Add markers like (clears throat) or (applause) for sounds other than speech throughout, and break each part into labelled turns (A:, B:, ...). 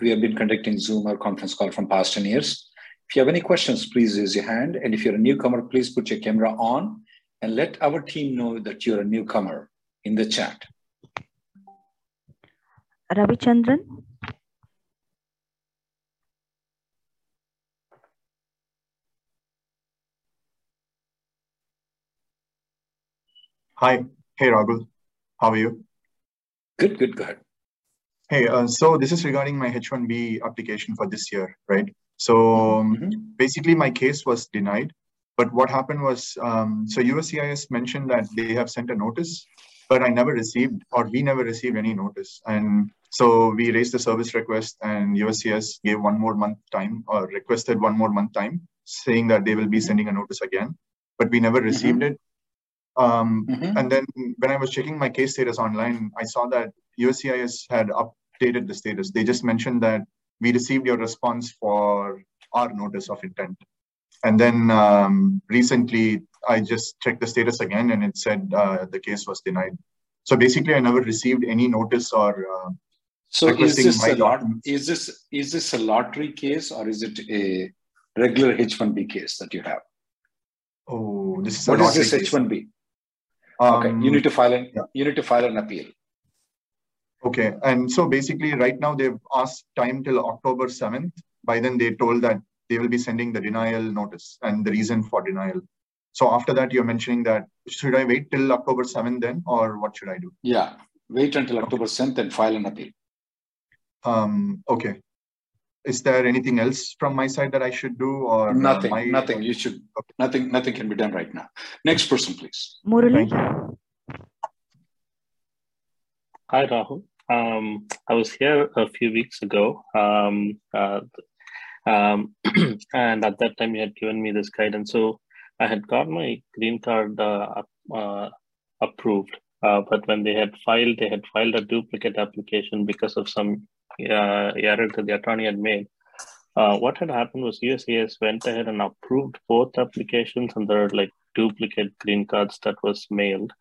A: We have been conducting Zoom or conference call from past 10 years. If you have any questions, please raise your hand. And if you're a newcomer, please put your camera on and let our team know that you're a newcomer in the chat.
B: Ravi Chandran.
C: Hi. Hey, Rahul. How are you?
A: Good, good, go ahead.
C: Hey, uh, so this is regarding my H-1B application for this year, right? So um,
A: Mhm.
C: basically, my case was denied. But what happened was, um, so USCIS mentioned that they have sent a notice, but I never received, or we never received any notice. And so we raised the service request, and USCIS gave one more month time, or requested one more month time, saying that they will be sending a notice again. But we never received it. Um,
A: Mhm.
C: and then when I was checking my case status online, I saw that USCIS had updated the status. They just mentioned that we received your response for our notice of intent. And then um, recently, I just checked the status again, and it said uh, the case was denied. So basically, I never received any notice or. Uh,
A: So is
C: requesting
A: this
C: my
A: a lot? Is this is this a lottery case or is it a regular H1B case that you have?
C: oh, this is a
A: What is this. H1B? Okay,
C: Um,
A: you need to file an
C: yeah.
A: you need to file an appeal.
C: Okay, and so basically, right now they've asked time till October seventh. By then, they told that they will be sending the denial notice and the reason for denial. So after that, you're mentioning that should I wait till October seventh then, or what should I do?
A: Yeah, wait until October 7th and file an appeal.
C: Um, okay. Is there anything else from my side that I should do, or uh,
A: Nothing,
C: my-
A: nothing. You should nothing, nothing can be done right now. Next person, please.
B: Murali.
D: Hi, Rahul. Um, I was here a few weeks ago, um, uh, um, (clears throat) and at that time you had given me this guidance. So I had got my green card uh, uh, approved, uh, but when they had filed, they had filed a duplicate application because of some uh, error that the attorney had made. Uh, what had happened was USCIS went ahead and approved both applications, and there are like duplicate green cards that was mailed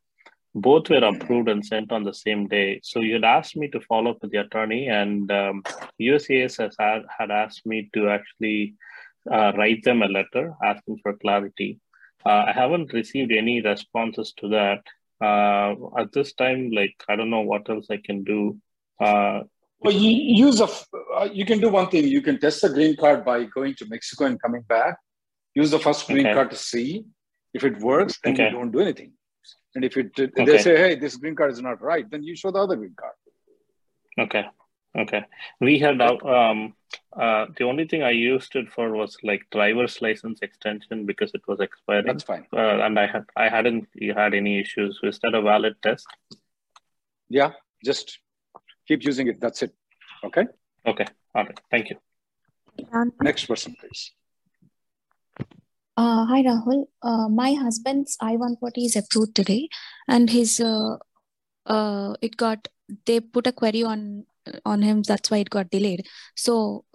D: both were approved and sent on the same day. So you had asked me to follow up with the attorney, and um, USCIS has had, had asked me to actually uh, write them a letter asking for clarity. Uh, I haven't received any responses to that. Uh, at this time, like I don't know what else I can do. Uh,
A: Well, you use a. Uh, you can do one thing. You can test the green card by going to Mexico and coming back. Use the first green
D: Okay.
A: card to see if it works. Then
D: Okay.
A: you don't do anything. And if it if
D: Okay.
A: they say, "Hey, this green card is not right," then you show the other green card.
D: Okay. Okay. We had uh, um uh the only thing I used it for was like driver's license extension because it was expiring.
A: That's fine.
D: Uh, and I had I hadn't had any issues. Was that a valid test?
A: Yeah, just keep using it. That's it. Okay.
D: Okay. All right. Thank you.
A: Next person, please.
E: Uh, hi Rahul. Uh, my husband's I-140 is approved today, and his uh, uh, it got they put a query on on him. That's why it got delayed. So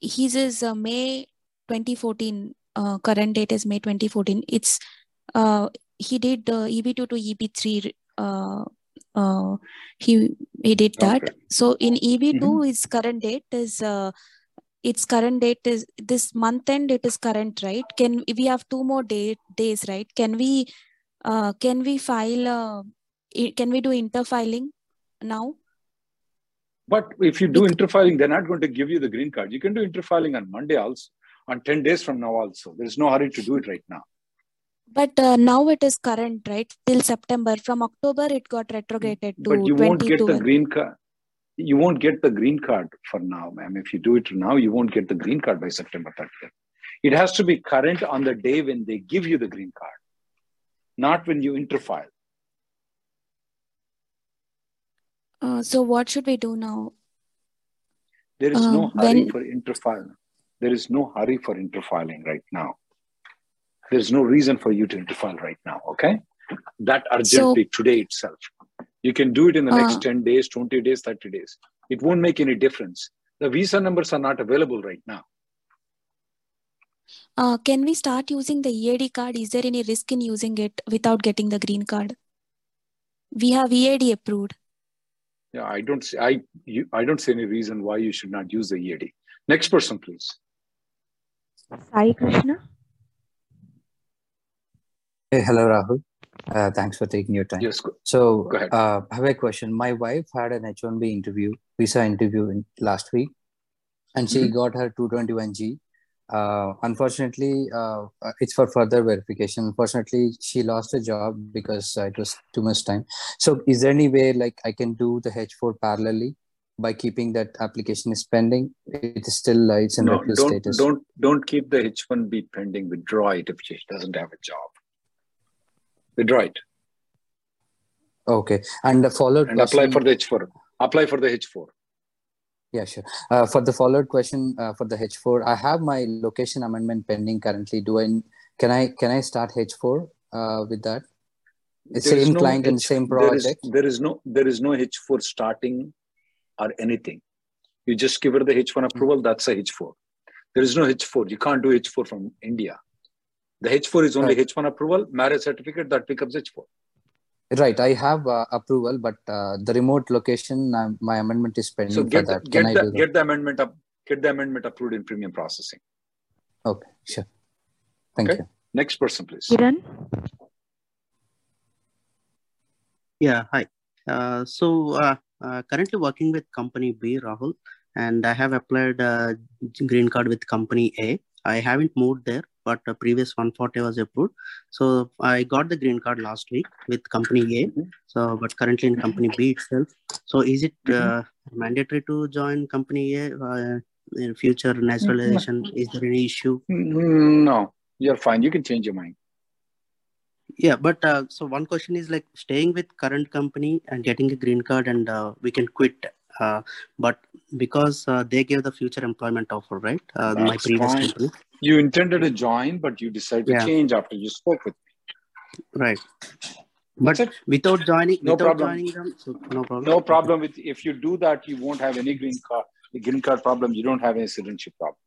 E: his is uh, May 2014. Uh, current date is May 2014. It's uh, he did the EB2 to EB3. Uh, uh, he he did that.
A: Okay.
E: So in EB2,
A: Mhm.
E: his current date is uh, its current date is this month end it is current right can we have two more day, days right can we uh, can we file uh, can we do interfiling now
A: But if you do interfiling, they're not going to give you the green card. You can do interfiling on Monday also, on 10 days from now also. There's no hurry to do it right now.
E: But uh, now it is current, right? Till September. From October, it got retrograded to
A: But you won't get the green card. You won't get the green card for now, ma'am. If you do it now, you won't get the green card by September 30th. It has to be current on the day when they give you the green card, not when you interfile.
E: Uh, so what should we do now?
A: There is no
E: Um,
A: hurry
E: when-
A: for interfiling. There is no hurry for interfiling right now. There's no reason for you to interfile right now. Okay, that urgently today itself. You can do it in the next
E: Uh,
A: 10 days, 20 days, 30 days. It won't make any difference. The visa numbers are not available right now.
E: Uh, can we start using the EAD card? Is there any risk in using it without getting the green card? We have EAD approved.
A: Yeah, I don't see. I you, I don't see any reason why you should not use the EAD. Next person, please.
B: Sai Krishna.
F: Hey, hello, Rahul. Uh, thanks for taking your time.
A: Yes, go,
F: So,
A: go ahead.
F: uh, I have a question. My wife had an H-1B interview, visa interview in, last week, and she
A: Mhm.
F: got her 221G. Uh, unfortunately, uh, uh, it's for further verification. Unfortunately, she lost her job because uh, it was too much time. So, is there any way like I can do the H4 parallelly by keeping that application is pending? It is still uh, it's in
A: no, don't
F: status.
A: don't don't keep the H1B pending. Withdraw it if she doesn't have a job. Withdraw it
F: Okay, and the follow-up
A: and apply for the H4. Apply for the H4.
F: Yeah, sure. Uh, for the follow-up question uh, for the H4, I have my location amendment pending currently. Do I can I can I start H4 uh, with that? It's
A: There
F: same
A: no
F: client and same
A: there is-
F: project.
A: There is no there is no H4 starting or anything. You just give her the H1 approval. That's a H4. There is no H4. You can't do H4 from India. The H4 is only
F: Right.
A: H1 approval, marriage certificate that becomes H4.
F: Right, I have uh, approval, but uh, the remote location, uh, my amendment is pending
A: So
F: for
A: get the,
F: that. Can
A: get
F: I
A: the,
F: do that?
A: get the amendment up. Get the amendment approved in premium processing.
F: Okay, sure. Thank
A: Okay.
F: you.
A: Next person, please.
B: Kiran.
G: Yeah, hi. Uh, so uh, uh, currently working with company B, Rahul, and I have applied uh, green card with company A. I haven't moved there, but the previous 140 was approved. So I got the green card last week with company A. So, but currently in company B itself. So is it uh, mandatory to join company A uh, in future naturalization? Is there any issue?
A: No, you're fine. You can change your mind.
G: Yeah, but uh, so one question is like staying with current company and getting a green card, and uh, we can quit. Uh, but because uh, they gave the future employment offer, right? Uh, my previous
A: fine.
G: company,
A: You intended to join, but you decided to
G: Yeah.
A: change after you spoke with me.
G: right?
A: That's
G: But
A: it.
G: without joining,
A: No
G: without
A: problem.
G: joining them, so no problem.
A: No problem with if you do that, you won't have any green card. The green card problem. You don't have any citizenship problem.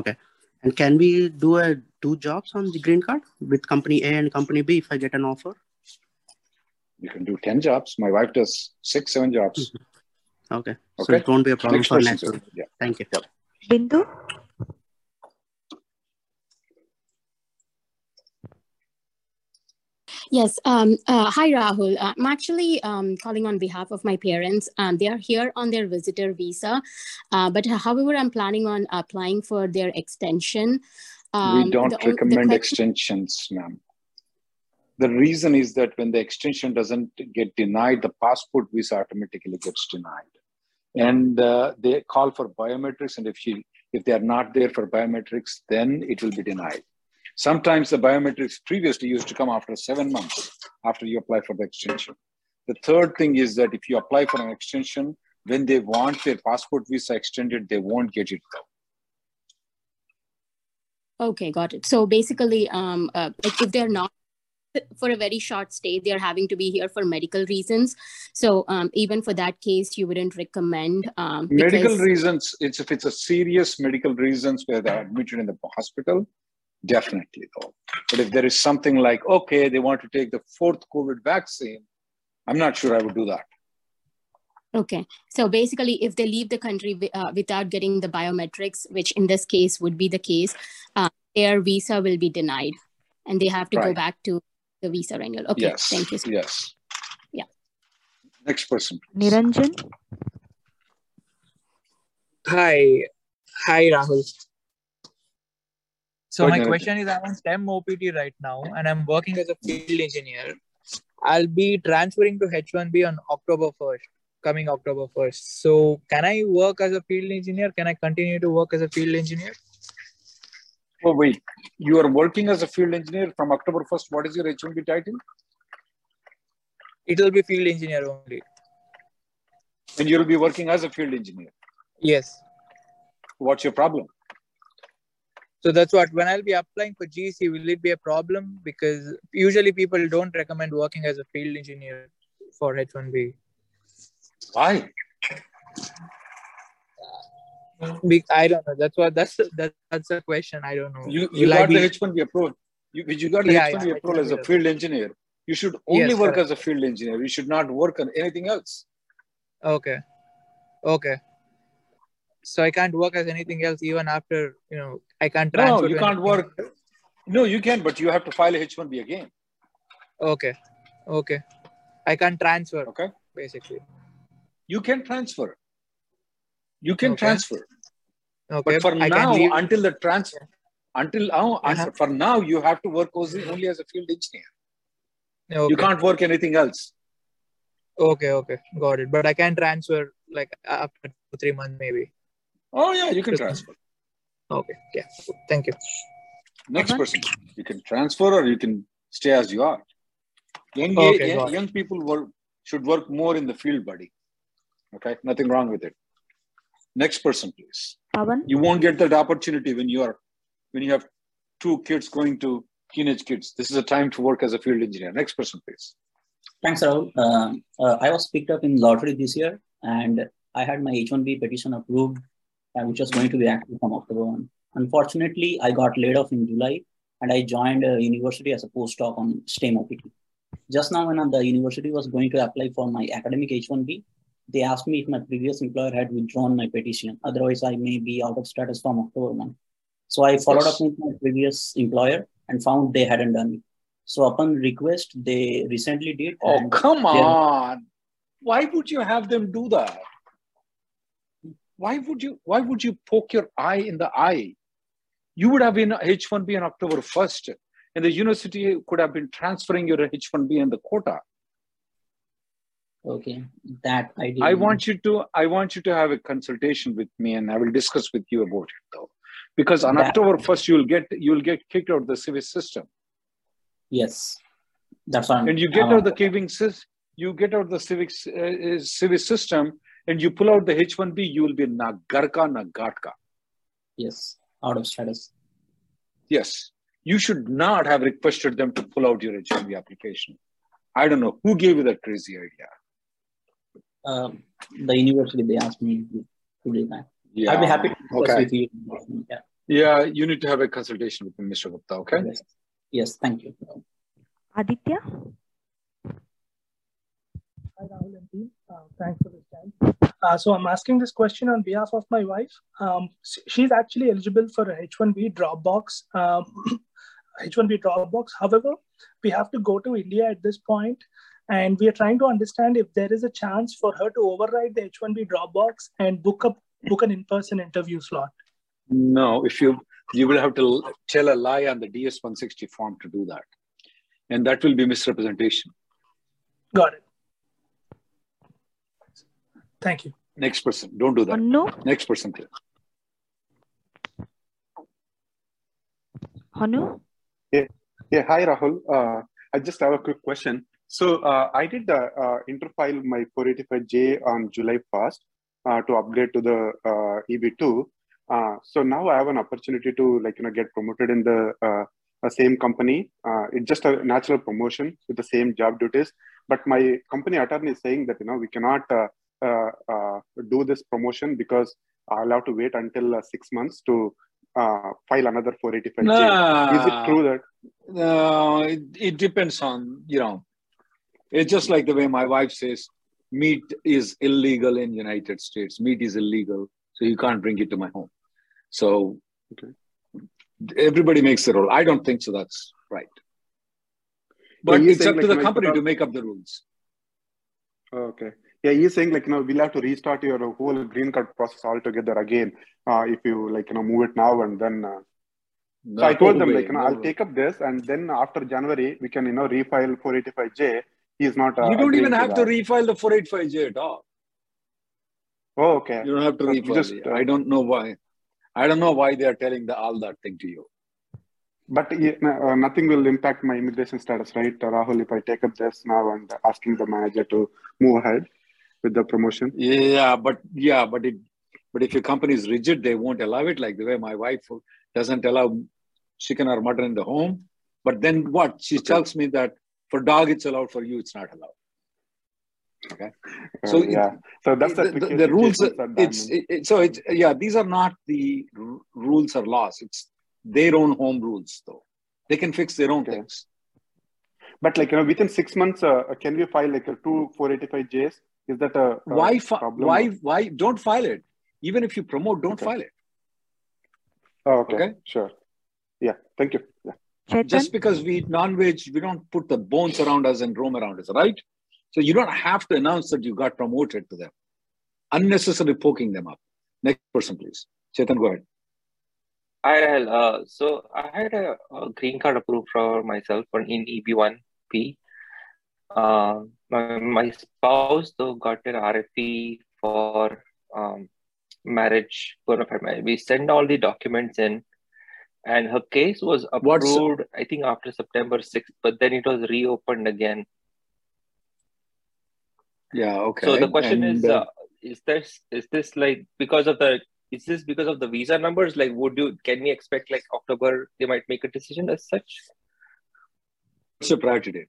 G: Okay. And can we do a two jobs on the green card with company A and company B if I get an offer?
A: You can do ten jobs. My wife does six, seven jobs.
G: Okay.
A: okay.
G: So it won't be a problem
A: Next
G: for
A: person.
G: natural.
A: Yeah.
G: Thank you.
B: Bindu.
H: Yes. Um, uh, hi, Rahul. Uh, I'm actually um, calling on behalf of my parents. Um, they are here on their visitor visa, uh, but however, I'm planning on applying for their extension. Um,
A: we don't
H: the the
A: recommend
H: question-
A: extensions, ma'am. The reason is that when the extension doesn't get denied, the passport visa automatically gets denied, and uh, they call for biometrics. And if she, if they are not there for biometrics, then it will be denied. Sometimes the biometrics previously used to come after seven months after you apply for the extension. The third thing is that if you apply for an extension, when they want their passport visa extended, they won't get it though.
H: Okay, got it. So basically, um, uh, like if they're not for a very short stay, they're having to be here for medical reasons. So um, even for that case, you wouldn't recommend um,
A: medical
H: because-
A: reasons it's if it's a serious medical reasons where they're admitted in the hospital definitely though but if there is something like okay they want to take the fourth covid vaccine i'm not sure i would do that
H: Okay. So basically, if they leave the country uh, without getting the biometrics, which in this case would be the case, uh, their visa will be denied and they have to go back to the visa renewal. Okay.
A: yes
H: Thank you. so-
A: yes
H: Yeah.
A: next person please.
B: Niranjan.
I: Hi. Hi, Rahul. So my question is I'm on STEM OPT right now and I'm working as a field engineer. I'll be transferring to H1B on October 1st, coming October 1st. So can I work as a field engineer? Can I continue to work as a field engineer?
A: Oh, wait. You are working as a field engineer from October 1st. What is your H1B title?
I: It will be field engineer only.
A: And you'll be working as a field engineer.
I: Yes.
A: What's your problem?
I: So that's what when I'll be applying for GC, will it be a problem? Because usually people don't recommend working as a field engineer for H1B.
A: Why?
I: I don't know. That's what that's that, that's a question. I don't know.
A: You, you
I: Will
A: got
I: be-
A: the H1B approval. You, you got the
I: Yeah,
A: H1B
I: yeah,
A: approval as a
I: H1B.
A: field engineer. You should only
I: Yes,
A: work
I: correct.
A: as a field engineer. You should not work on anything else.
I: Okay. Okay. So I can't work as anything else even after, you know, I can't transfer
A: No,
I: you
A: can't work.
I: else?
A: No, you can, but you have to file a H1B again.
I: Okay. Okay. I can't transfer.
A: Okay.
I: Basically.
A: You can transfer. You can
I: Okay.
A: transfer.
I: Okay.
A: But for
I: I
A: now, until the transfer, until now,
I: Uh-huh.
A: for now, you have to work only only as a field engineer.
I: Okay.
A: You can't work anything else.
I: Okay, okay. Got it. But I can transfer like after two, three months maybe.
A: Oh yeah, you can transfer.
I: Okay. Yeah. Thank you.
A: Next
B: Pavan?
A: person, you can transfer or you can stay as you are. Young,
I: Okay,
A: young, young people work, should work more in the field, buddy. Okay, nothing wrong with it. Next person, please.
B: Pavan,
A: You won't get that opportunity when you are when you have two kids going to teenage kids. This is a time to work as a field engineer. Next person, please.
J: Thanks, Rahul. Uh, uh, I was picked up in lottery this year, and I had my H-1B petition approved, uh, which was going to be active from October 1. Unfortunately, I got laid off in July, and I joined a university as a postdoc on STEM OPT. Just now, when the university was going to apply for my academic H-1B, they asked me if my previous employer had withdrawn my petition. Otherwise, I may be out of status from October 1. So I followed
A: Yes.
J: up with my previous employer and found they hadn't done it. So upon request, they recently did.
A: Oh, come on. Why would you have them do that? Why would you why would you poke your eye in the eye? You would have been H1B on October 1st, and the university could have been transferring your H1B in the quota.
J: Okay, that I.
A: I want you to I want you to have a consultation with me and I will discuss with you about it though. Because on
J: That-
A: October 1st you'll get you'll get kicked out of the SEVIS system.
J: Yes, that's fine
A: and you get
J: uh,
A: out the giving sys, you get out the SEVIS uh, uh, SEVIS system, and you pull out the H1B, you will be na garka na gatka.
J: Yes, out of status.
A: Yes, you should not have requested them to pull out your H1B application. I don't know who gave you that crazy idea.
J: Um, the university they asked me to to do that.
A: Yeah.
J: I'll be happy to discuss
A: Okay.
J: with you. Yeah.
A: Yeah, you need to have a consultation with Mr. Gupta. Okay.
J: Yes. Yes. Thank you.
B: Aditya,
K: Hi, Rahul and team. Uh, thanks for this time. Uh, so I'm asking this question on behalf of my wife. Um, she's actually eligible for a H-1B Dropbox. Um, (clears throat) H-1B Dropbox. However, we have to go to India at this point, and we are trying to understand if there is a chance for her to override the H-1B Dropbox and book up book an in-person interview slot.
A: No, if you you will have to tell a lie on the DS160 form to do that, and that will be misrepresentation.
K: Got it. Thank you.
A: Next person, don't do that.
B: Honu,
A: Next person, please.
B: Honu,
L: Yeah, yeah. Hi, Rahul. Uh, I just have a quick question. So uh, I did the uh, interfile my 485J on July 1st uh, to upgrade to the uh, EB2. Uh, so now I have an opportunity to like you know get promoted in the uh, same company. Uh, it's just a natural promotion with the same job duties. But my company attorney is saying that you know we cannot uh, do this promotion because I'll have to wait until uh, six months to uh, file another 485J. Is it true that
A: No, it, it depends on, you know, it's just like the way my wife says, meat is illegal in United States. Meat is illegal, so you can't bring it to my home. So everybody makes the rule. I don't think so. That's right. But
L: you're
A: it's up to the company to make up the rules.
L: Okay. Yeah, he's saying like you know we'll have to restart your whole green card process altogether again uh, if you like you know move it now and then. Uh...
A: No
L: so I told them
A: way,
L: like you know
A: no
L: I'll
A: way.
L: take up this and then after January we can you know refile 485J. He's not. Uh,
A: you don't even have to
L: that.
A: refile the 485J at all.
L: Oh, okay.
A: You don't have to
L: So
A: refile
L: just,
A: I don't know why. I don't know why they are telling the, all that thing to you.
L: But uh, nothing will impact my immigration status, right, Rahul? If I take up this now and asking the manager to move ahead with the promotion.
A: Yeah, but yeah, but it, but if your company is rigid, they won't allow it. Like the way my wife doesn't allow chicken or mutton in the home. But then what? She tells me that for dog it's allowed, for you it's not allowed. Okay. So
L: Uh,
A: it-
L: yeah, so that's
A: the,
L: the,
A: the, rules. It's it, it- so it's yeah. These are not the r- rules or laws. It's their own home rules, though. They can fix their own things.
L: But like you know, within six months, uh, can we file like a two 485Js? Is that a, a
A: Why? Fi-
L: problem?
A: why? Why? Don't file it. Even if you promote, don't file it.
L: Oh, okay.
A: Okay.
L: Sure. Yeah. Thank you. Yeah.
A: Just because we eat non-veg, we don't put the bones around us and roam around us, right? So you don't have to announce that you got promoted to them. Unnecessarily poking them up. Next person, please. Chetan, go ahead.
M: Hi, Rahel. Uh, so I had a, a green card approved for myself for in EB1B. Uh, my, my spouse though got an RFE for um, marriage bona fide marriage. We sent all the documents in, and her case was
A: What's-
M: approved. I think after September 6th, but then it was reopened again.
A: Yeah, okay.
M: So the question
A: And,
M: is,
A: uh,
M: uh, is this is this like because of the is this because of the visa numbers? Like, would you can we expect like October they might make a decision as such?
A: what's your priority date?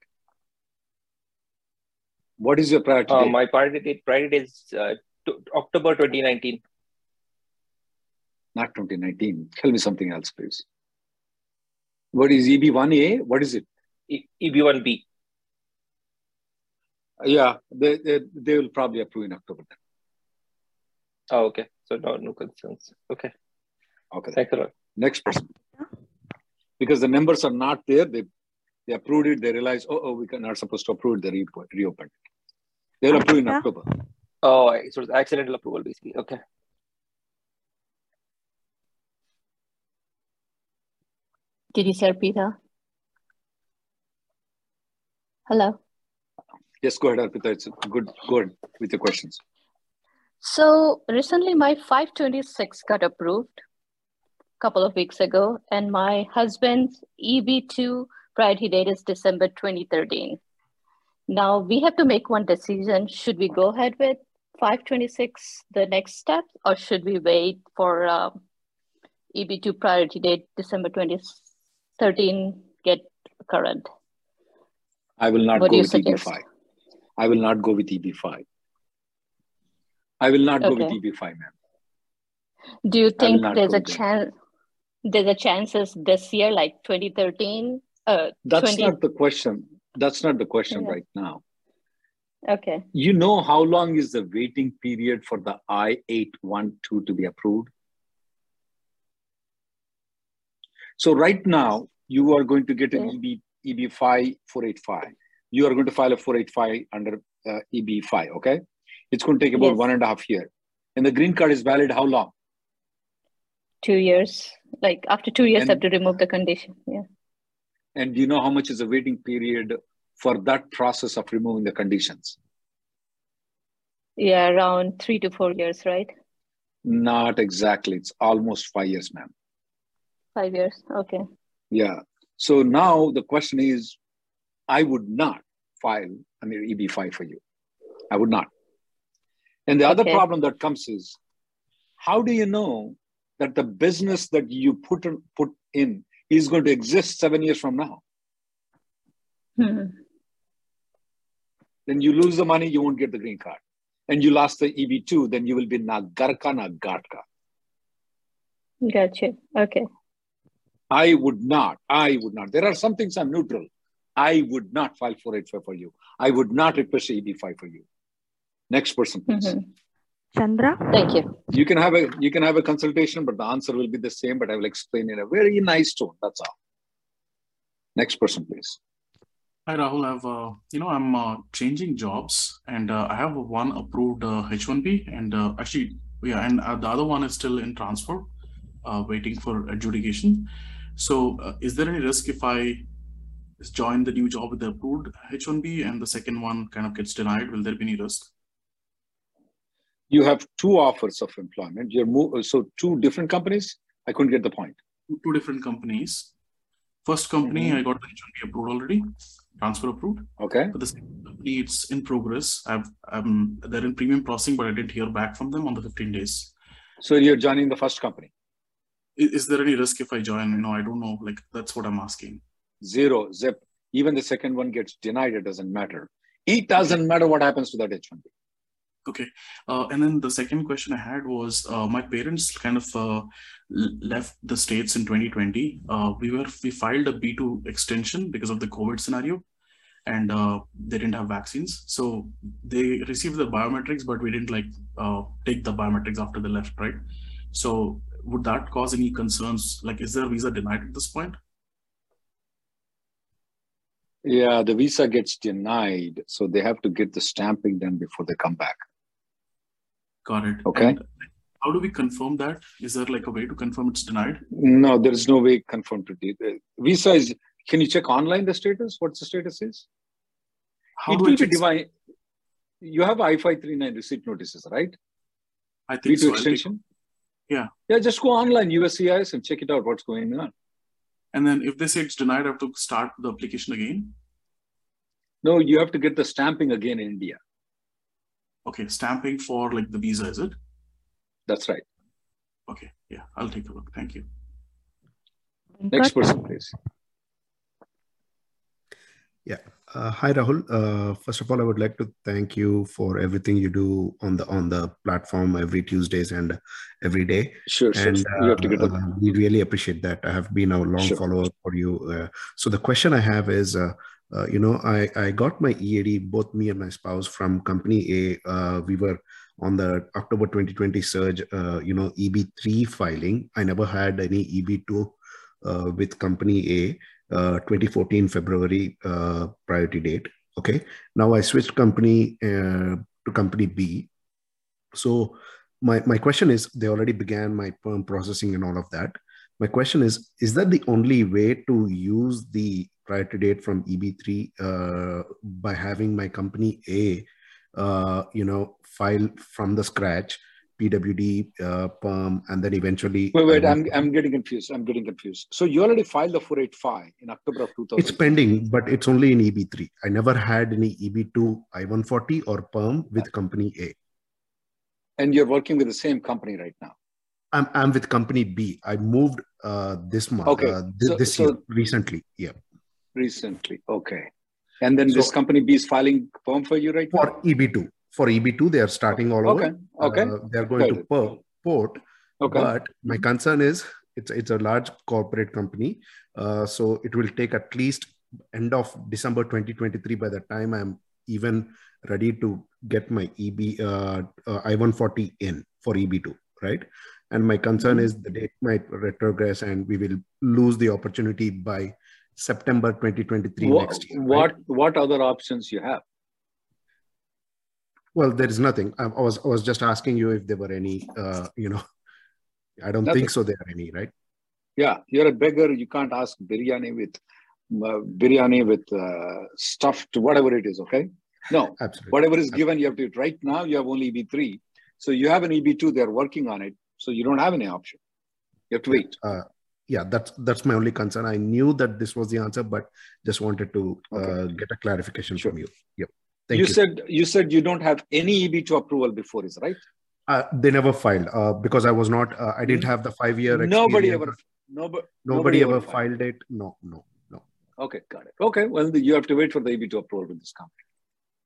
A: What is your priority
M: Uh, my priority date priority is uh, to, October 2019.
A: Not 2019. Tell me something else, please. What is E EB1A? What is it?
M: E- EB1B.
A: Yeah, they, they, they will probably approve in October. Then.
M: Oh, okay. So no no concerns. Okay.
A: Okay.
M: Thanks a lot.
A: Next person. Because the numbers are not there, they they approved it. They realized, oh, oh, we are not supposed to approve it. They re- reopened. it. They'll approve in October.
M: Oh, I- so it's accidental approval basically. Okay.
N: Did you say Peter? Hello.
A: Yes, go ahead, Arpita. It's good. Go ahead with your questions.
N: So recently, my 526 got approved a couple of weeks ago, and my husband's EB2 priority date is December 2013. Now we have to make one decision. Should we go ahead with 526, the next step, or should we wait for uh, EB2 priority date December 2013 get current?
A: I will not
N: What
A: go with
N: suggest?
A: EB5. I will not go with EB5. I will not go with EB5, ma'am.
N: Do you think there's a chance? There's a chances this year, like 2013. Uh,
A: That's
N: 20.
A: not the question. That's not the question
N: Yeah.
A: right now.
N: Okay.
A: You know how long is the waiting period for the I-812 to be approved? So right now, you are going to get an EB, EB5 485. You are going to file a 485 under uh, EB5, okay? It's going to take about
N: Yes.
A: one and a half year. And the green card is valid how long?
N: Two years. Like after two years,
A: And-
N: have to remove the condition. Yeah.
A: And do you know how much is the waiting period for that process of removing the conditions?
N: Yeah, around three to four years, right?
A: Not exactly. It's almost five years, ma'am.
N: Five years. Okay.
A: Yeah. So now the question is, I would not file an EB5 for you. I would not. And the other
N: Okay.
A: problem that comes is, how do you know that the business that you put in, put in is going to exist seven years from now?
N: Hmm.
A: Then you lose the money, you won't get the green card. And you lost the EB2, then you will be Nagarka Nagatka.
N: Gotcha. Okay.
A: I would not. I would not. There are some things I'm neutral. I would not file 485 for you. I would not request a EB5 for you. Next person, please.
N: Mhm.
B: Chandra?
N: Thank you.
A: You can have a you can have a consultation, but the answer will be the same, but I will explain in a very nice tone. That's all. Next person, please.
O: Hi Rahul, I've uh, you know I'm uh, changing jobs and uh, I have one approved uh, H1B and uh, actually yeah and uh, the other one is still in transfer, waiting for adjudication. So is there any risk if I join the new job with the approved H1B and the second one kind of gets denied? Will there be any risk?
A: You have two offers of employment. You're mo- so two different companies. I couldn't get the point.
O: Two different companies. First company mm-hmm. I got the H1B approved already transfer approved.
A: Okay.
O: But the company, it's in progress. I've um, they're in premium processing, but I didn't hear back from them on the 15 days.
A: So you're joining the first company.
O: Is, is there any risk if I join? You know, I don't know. Like that's what I'm asking.
A: Zero zip. Even the second one gets denied. It doesn't matter. It doesn't matter what happens to that H1B.
O: Okay. Uh, and then the second question I had was uh, my parents kind of uh, left the states in 2020. Uh, we were we filed a B2 extension because of the COVID scenario, and uh, they didn't have vaccines. So they received the biometrics, but we didn't like uh, take the biometrics after they left, right? So would that cause any concerns? Like, is their visa denied at this point?
A: Yeah, the visa gets denied, so they have to get the stamping done before they come back.
O: Got it.
A: Okay.
O: And how do we confirm that? Is there like a way to confirm it's denied?
A: No, there is no way confirmed to do. Uh, Visa is. Can you check online the status? What's the status is?
O: How
A: it will be divine. You have I five three nine receipt notices, right?
O: I think
A: B2
O: so.
A: Extension.
O: Yeah.
A: Yeah, just go online USCIS and check it out. What's going on?
O: And then if they say it's denied, I have to start the application again.
A: No, you have to get the stamping again in India.
O: Okay, stamping for like the visa, is it?
A: That's right.
O: Okay, yeah, I'll take a look. Thank you.
A: Next person, please.
P: Yeah. Uh, hi, Rahul. Uh, first of all, I would like to thank you for everything you do on the on the platform every Tuesdays and every day.
A: Sure, sure.
P: And
A: You have to get
P: uh, uh, we really appreciate that. I have been a long
A: Sure.
P: follower for you. Uh, so the question I have is, uh, you know, I I got my EAD, both me and my spouse, from Company A. Uh, we were on the October 2020 surge, uh, you know, EB3 filing. I never had any EB2 uh, with Company A. Uh, 2014 February priority date. Okay. Now I switched company to company B. So my my question is, they already began my perm processing and all of that. My question is, is that the only way to use the priority date from EB3 uh, by having my company A, uh, you know, file from the scratch, PWD, uh, perm, and then eventually.
A: Wait, wait. I'm, I'm getting confused. I'm getting confused. So you already filed the 485 in October of 2000.
P: It's pending, but it's only in EB3. I never had any EB2 I-140 or perm with company A.
A: and you're working with the same company right now.
P: I'm, I'm with company B. I moved uh, this month,
A: Okay,
P: uh, thi-
A: so-
P: this
A: so-
P: year, recently. Yeah.
A: Recently. Okay. And then this company B is filing perm for you right
P: For
A: now?
P: EB2. For EB2, they are starting all
A: Okay,
P: over.
A: okay.
P: Uh, they're going to
A: Good.
P: port.
A: Okay.
P: But my concern is it's, it's a large corporate company. Uh, so it will take at least end of December 2023 by the time I'm even ready to get my EB uh, uh, I-140 in for EB2, right? And my concern
A: Mm-hmm.
P: is the date might retrogress and we will lose the opportunity by September 2023
A: What,
P: next year. right?
A: what, what other options you have?
P: Well, there is nothing. I, I was I was just asking you if there were any. Uh, you know, I don't
A: Nothing.
P: think so. There are any, right?
A: Yeah, you're a beggar. You can't ask biryani with uh, biryani with uh, stuffed whatever it is. Okay, no,
P: Absolutely.
A: whatever is given, you have to. Right now, you have only EB3, so you have an EB2. They're working on it, so you don't have any option. You have to wait.
P: Uh, yeah, that's that's my only concern. I knew that this was the answer, but just wanted to uh, get a clarification from you. Yep. Thank
A: you,
P: you.
A: said you said you don't have any EB2 approval before, is right?
P: Uh, they never filed uh, because I was not. Uh, I didn't have the five year.
A: Nobody ever. Nobody.
P: Nobody, ever filed it. No, no, no.
A: Okay, got it. Okay, well, you have to wait for the EB2 approval with this company.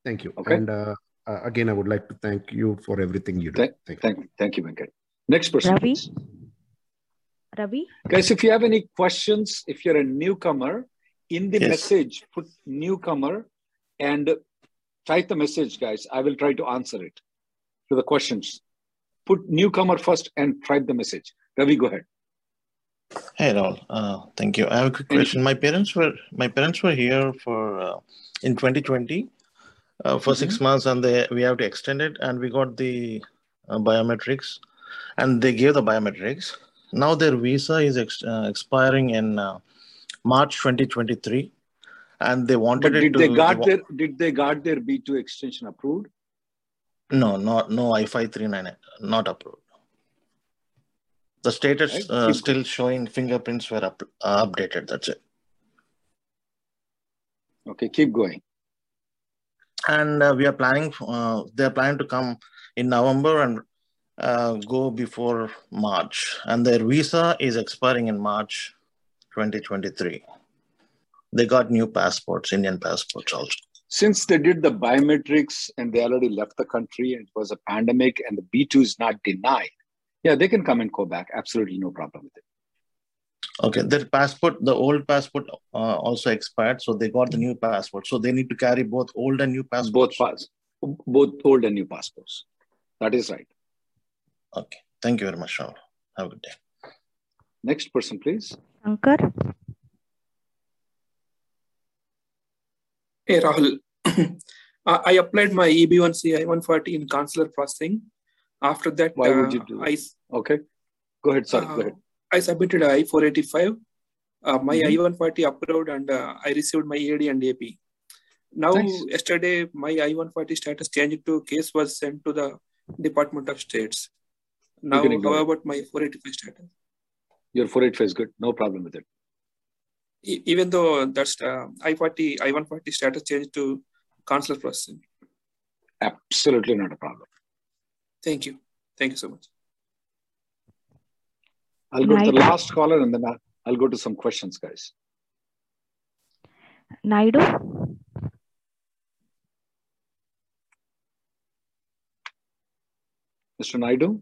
P: Thank you.
A: Okay.
P: And uh, uh, again, I would like to thank you for everything you do.
A: Thank, you.
P: Thank
A: thank, thank you, Venkat. Next person,
B: Ravi?
A: please.
B: Ravi?
A: Guys, if you have any questions, if you're a newcomer, in the
G: Yes.
A: message, put newcomer and type the message, guys. I will try to answer it to the questions. Put newcomer first and type the message. Ravi, go ahead.
Q: Hey, Raul. Uh, thank you. I have a quick question. My parents were my parents were here for uh, in 2020 uh, for mm-hmm. six months, and they we have to extend it, and we got the uh, biometrics, and they gave the biometrics. Now their visa is ex- uh, expiring in uh, March 2023, and they wanted
A: but
Q: it
A: did
Q: to.
A: they got
Q: wa-
A: their did they got their B2 extension approved?
Q: no, not no I539, not approved. The status
A: Right.
Q: uh, still showing fingerprints were up, uh, updated. That's it.
A: Okay, keep going.
Q: and uh, we are planning uh, they're planning to come in november and uh, go before march and their visa is expiring in march 2023 they got new passports indian passports also
A: Since they did the biometrics and they already left the country and it was a pandemic and the B2 is not denied, yeah, they can come and go back. Absolutely no problem with it.
Q: okay their passport the old passport uh, also expired so they got the new passport so they need to carry both old and new passports
A: Both pass, both old and new passports. That is right.
Q: Okay thank you very much Rahul. have a good day
A: Next person, please.
B: Shankar,
R: Hey Rahul, (clears throat) I I applied my E EB1C I-140 in consular processing. After that,
A: Why would
R: uh,
A: you do
R: I
A: it? Okay. Go ahead. Sorry. Go
R: uh,
A: ahead.
R: I submitted I-485. Uh, my
A: Mhm.
R: I-140 approved, and uh, I received my EAD and AP. Now,
A: Nice.
R: yesterday, my I-140 status changed to case was sent to the Department of States. Now,
A: can
R: how
A: ignore it.
R: about my 485 status?
A: Your 485 is good. No problem with it.
R: E- even though that's uh, I-40, I-140 status changed to consular processing.
A: Absolutely not a problem.
R: Thank you. Thank you so much.
A: I'll go to the last caller and then I'll, I'll go to some questions, guys.
B: Naidu,
A: Mr. Naidu?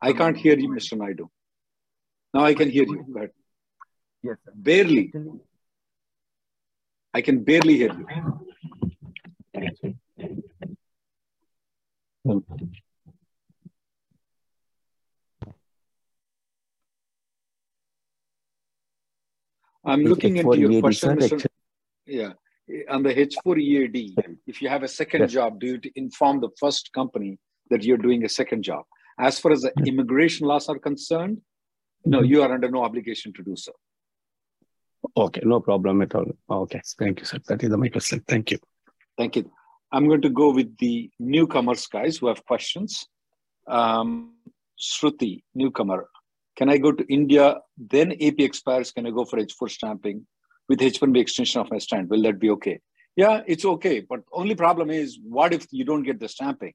A: I can't hear you, Mr. Naidu. Now I can hear you. Go ahead.
S: Yes, sir.
A: Barely. I can barely hear you. I'm
S: It's
A: looking into your
S: H4EAD,
A: question,
S: sir,
A: Mr. Yeah. On the H4 EAD, if you have a second
S: Yes.
A: job, do you inform the first company that you're doing a second job? As far as the immigration laws are concerned, no, you are under no obligation to do so.
S: Okay, no problem at all. Okay, thank you, sir. That is my question. Thank you.
A: Thank you. I'm going to go with the newcomers, guys, who have questions. Um, Shruti, newcomer. Can I go to India? Then AP expires. Can I go for H4 stamping with H1B extension of my stand? Will that be okay? Yeah, it's okay. But only problem is, what if you don't get the stamping?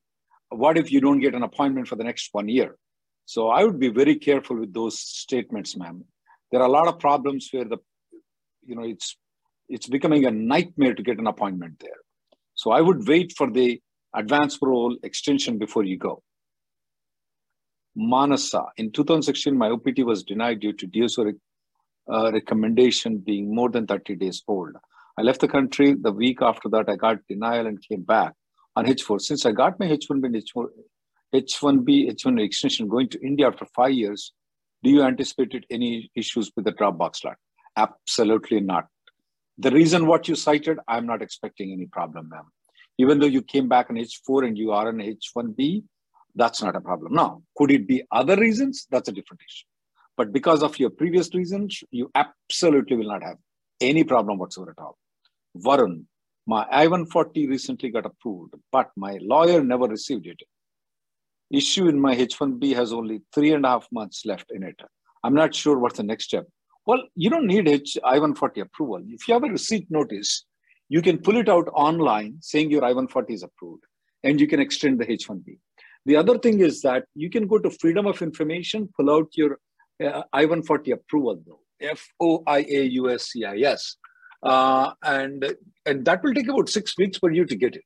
A: What if you don't get an appointment for the next one year? So I would be very careful with those statements, ma'am. There are a lot of problems where the, you know, it's it's becoming a nightmare to get an appointment there. So I would wait for the advance parole extension before you go. Manasa, in 2016, my OPT was denied due to DSO uh, recommendation being more than 30 days old. I left the country. The week after that, I got denial and came back on H4. Since I got my H1B and H4, H1B, H1 extension going to India after five years, do you anticipate any issues with the Dropbox slot? Absolutely not. The reason what you cited, I'm not expecting any problem, ma'am. Even though you came back on H4 and you are on H1B, that's not a problem. Now, could it be other reasons? That's a different issue. But because of your previous reasons, you absolutely will not have any problem whatsoever at all. Varun, my I-140 recently got approved, but my lawyer never received it. Issue in my H-1B has only three and a half months left in it. I'm not sure what's the next step. Well, you don't need H I-140 approval. If you have a receipt notice, you can pull it out online saying your I-140 is approved, and you can extend the H-1B. The other thing is that you can go to Freedom of Information, pull out your uh, I-140 approval, though, F-O-I-A-U-S-C-I-S, uh, and and that will take about six weeks for you to get it.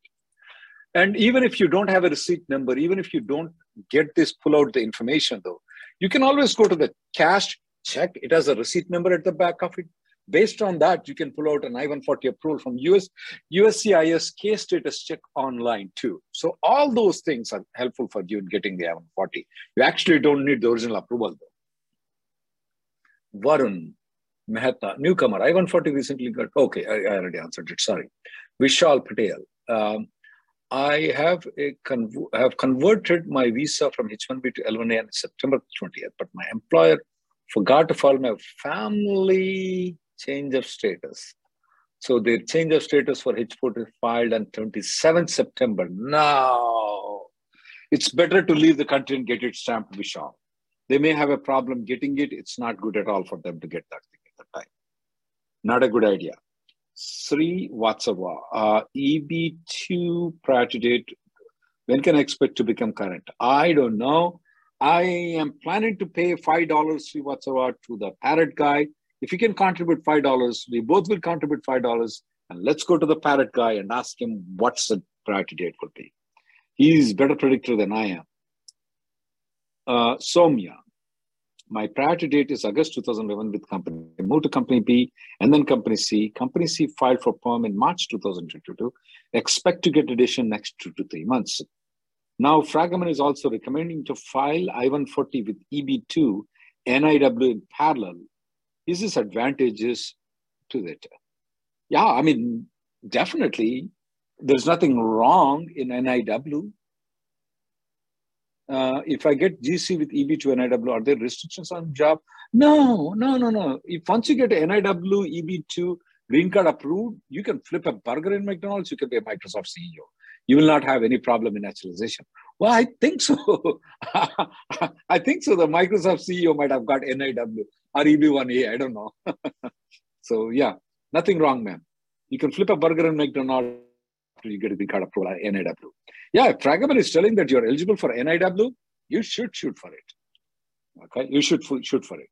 A: And even if you don't have a receipt number, even if you don't get this, pull out the information, though, you can always go to the cash check. It has a receipt number at the back of it. Based on that, you can pull out an I-140 approval from US USCIS case status check online too. So all those things are helpful for you in getting the I-140. You actually don't need the original approval though. Varun Mehta, newcomer, I-140 recently got, okay, I, I already answered it, sorry. Vishal Patel, um, I have have converted my visa from H1B to L1A on September 20th, but my employer forgot to file my family change of status. So the change of status for H4 is filed on 27th September. Now it's better to leave the country and get it stamped Vishal. They may have a problem getting it. It's not good at all for them to get that thing at the time. Not a good idea. Sri Vatsava, uh, EB2 priority date, when can I expect to become current? I don't know. I am planning to pay $5 Sri Vatsava to the parrot guy. If you can contribute $5, we both will contribute $5 and let's go to the parrot guy and ask him what's the priority date will be. He's better predictor than I am. Uh, Somya, my priority date is August 2011 with company. I moved to company B and then company C. Company C filed for perm in March 2022. Expect to get addition next two to three months. Now, Fragomen is also recommending to file I-140 with EB2 NIW in parallel. Is this advantageous to that? Yeah, I mean, definitely. There's nothing wrong in NIW uh, if I get GC with EB2 NIW, are there restrictions on job? No, no, no, no. If once you get NIW, EB2, green card approved, you can flip a burger in McDonald's, you can be a Microsoft CEO. You will not have any problem in naturalization. Well, I think so. (laughs) I think so. The Microsoft CEO might have got NIW or EB1A. I don't know. (laughs) so, yeah, nothing wrong, man. You can flip a burger in McDonald's you get a green card approval, at NIW. Yeah, if Fragomen is telling that you're eligible for NIW, you should shoot for it. Okay, you should shoot for it.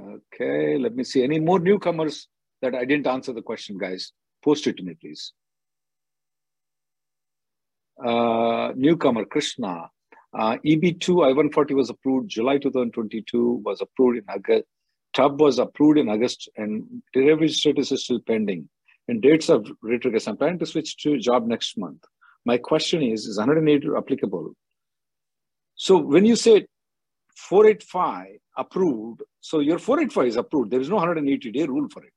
A: Okay, let me see. Any more newcomers that I didn't answer the question, guys? Post it to me, please. Uh, newcomer, Krishna. Uh, EB2 I-140 was approved July 2022, was approved in August, TUB was approved in August and delivery status is still pending. And dates of retrogress. I'm planning to switch to job next month. My question is, is 180 applicable? So when you say 485 approved, so your 485 is approved. There is no 180 day rule for it.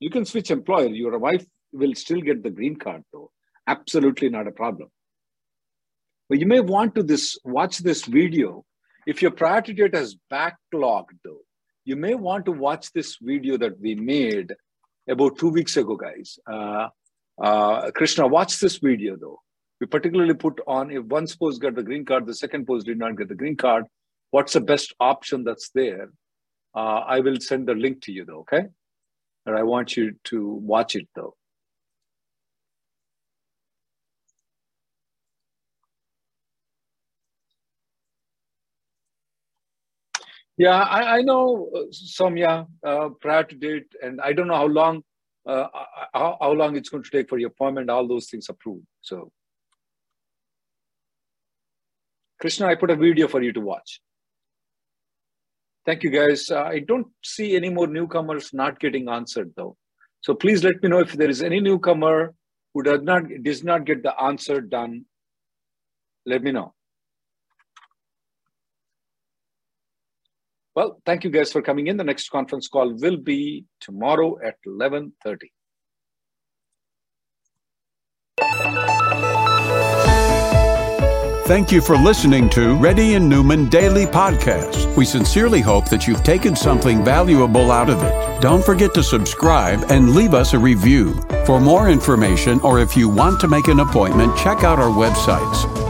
A: You can switch employer. Your wife will still get the green card though. Absolutely not a problem. But you may want to this watch this video. If your priority date has backlogged though, you may want to watch this video that we made about two weeks ago, guys. Uh, uh, Krishna, watch this video though. We particularly put on if one spouse got the green card, the second spouse did not get the green card, what's the best option that's there? Uh, I will send the link to you though, okay? And I want you to watch it though. Yeah, I, I know uh, Somya uh, priority date, and I don't know how long uh, how, how long it's going to take for your appointment, all those things approved. So, Krishna, I put a video for you to watch. Thank you, guys. Uh, I don't see any more newcomers not getting answered, though. So please let me know if there is any newcomer who does not does not get the answer done. Let me know. Well, thank you guys for coming in. The next conference call will be tomorrow at 11.30.
T: Thank you for listening to Reddy and Newman Daily Podcast. We sincerely hope that you've taken something valuable out of it. Don't forget to subscribe and leave us a review. For more information or if you want to make an appointment, check out our websites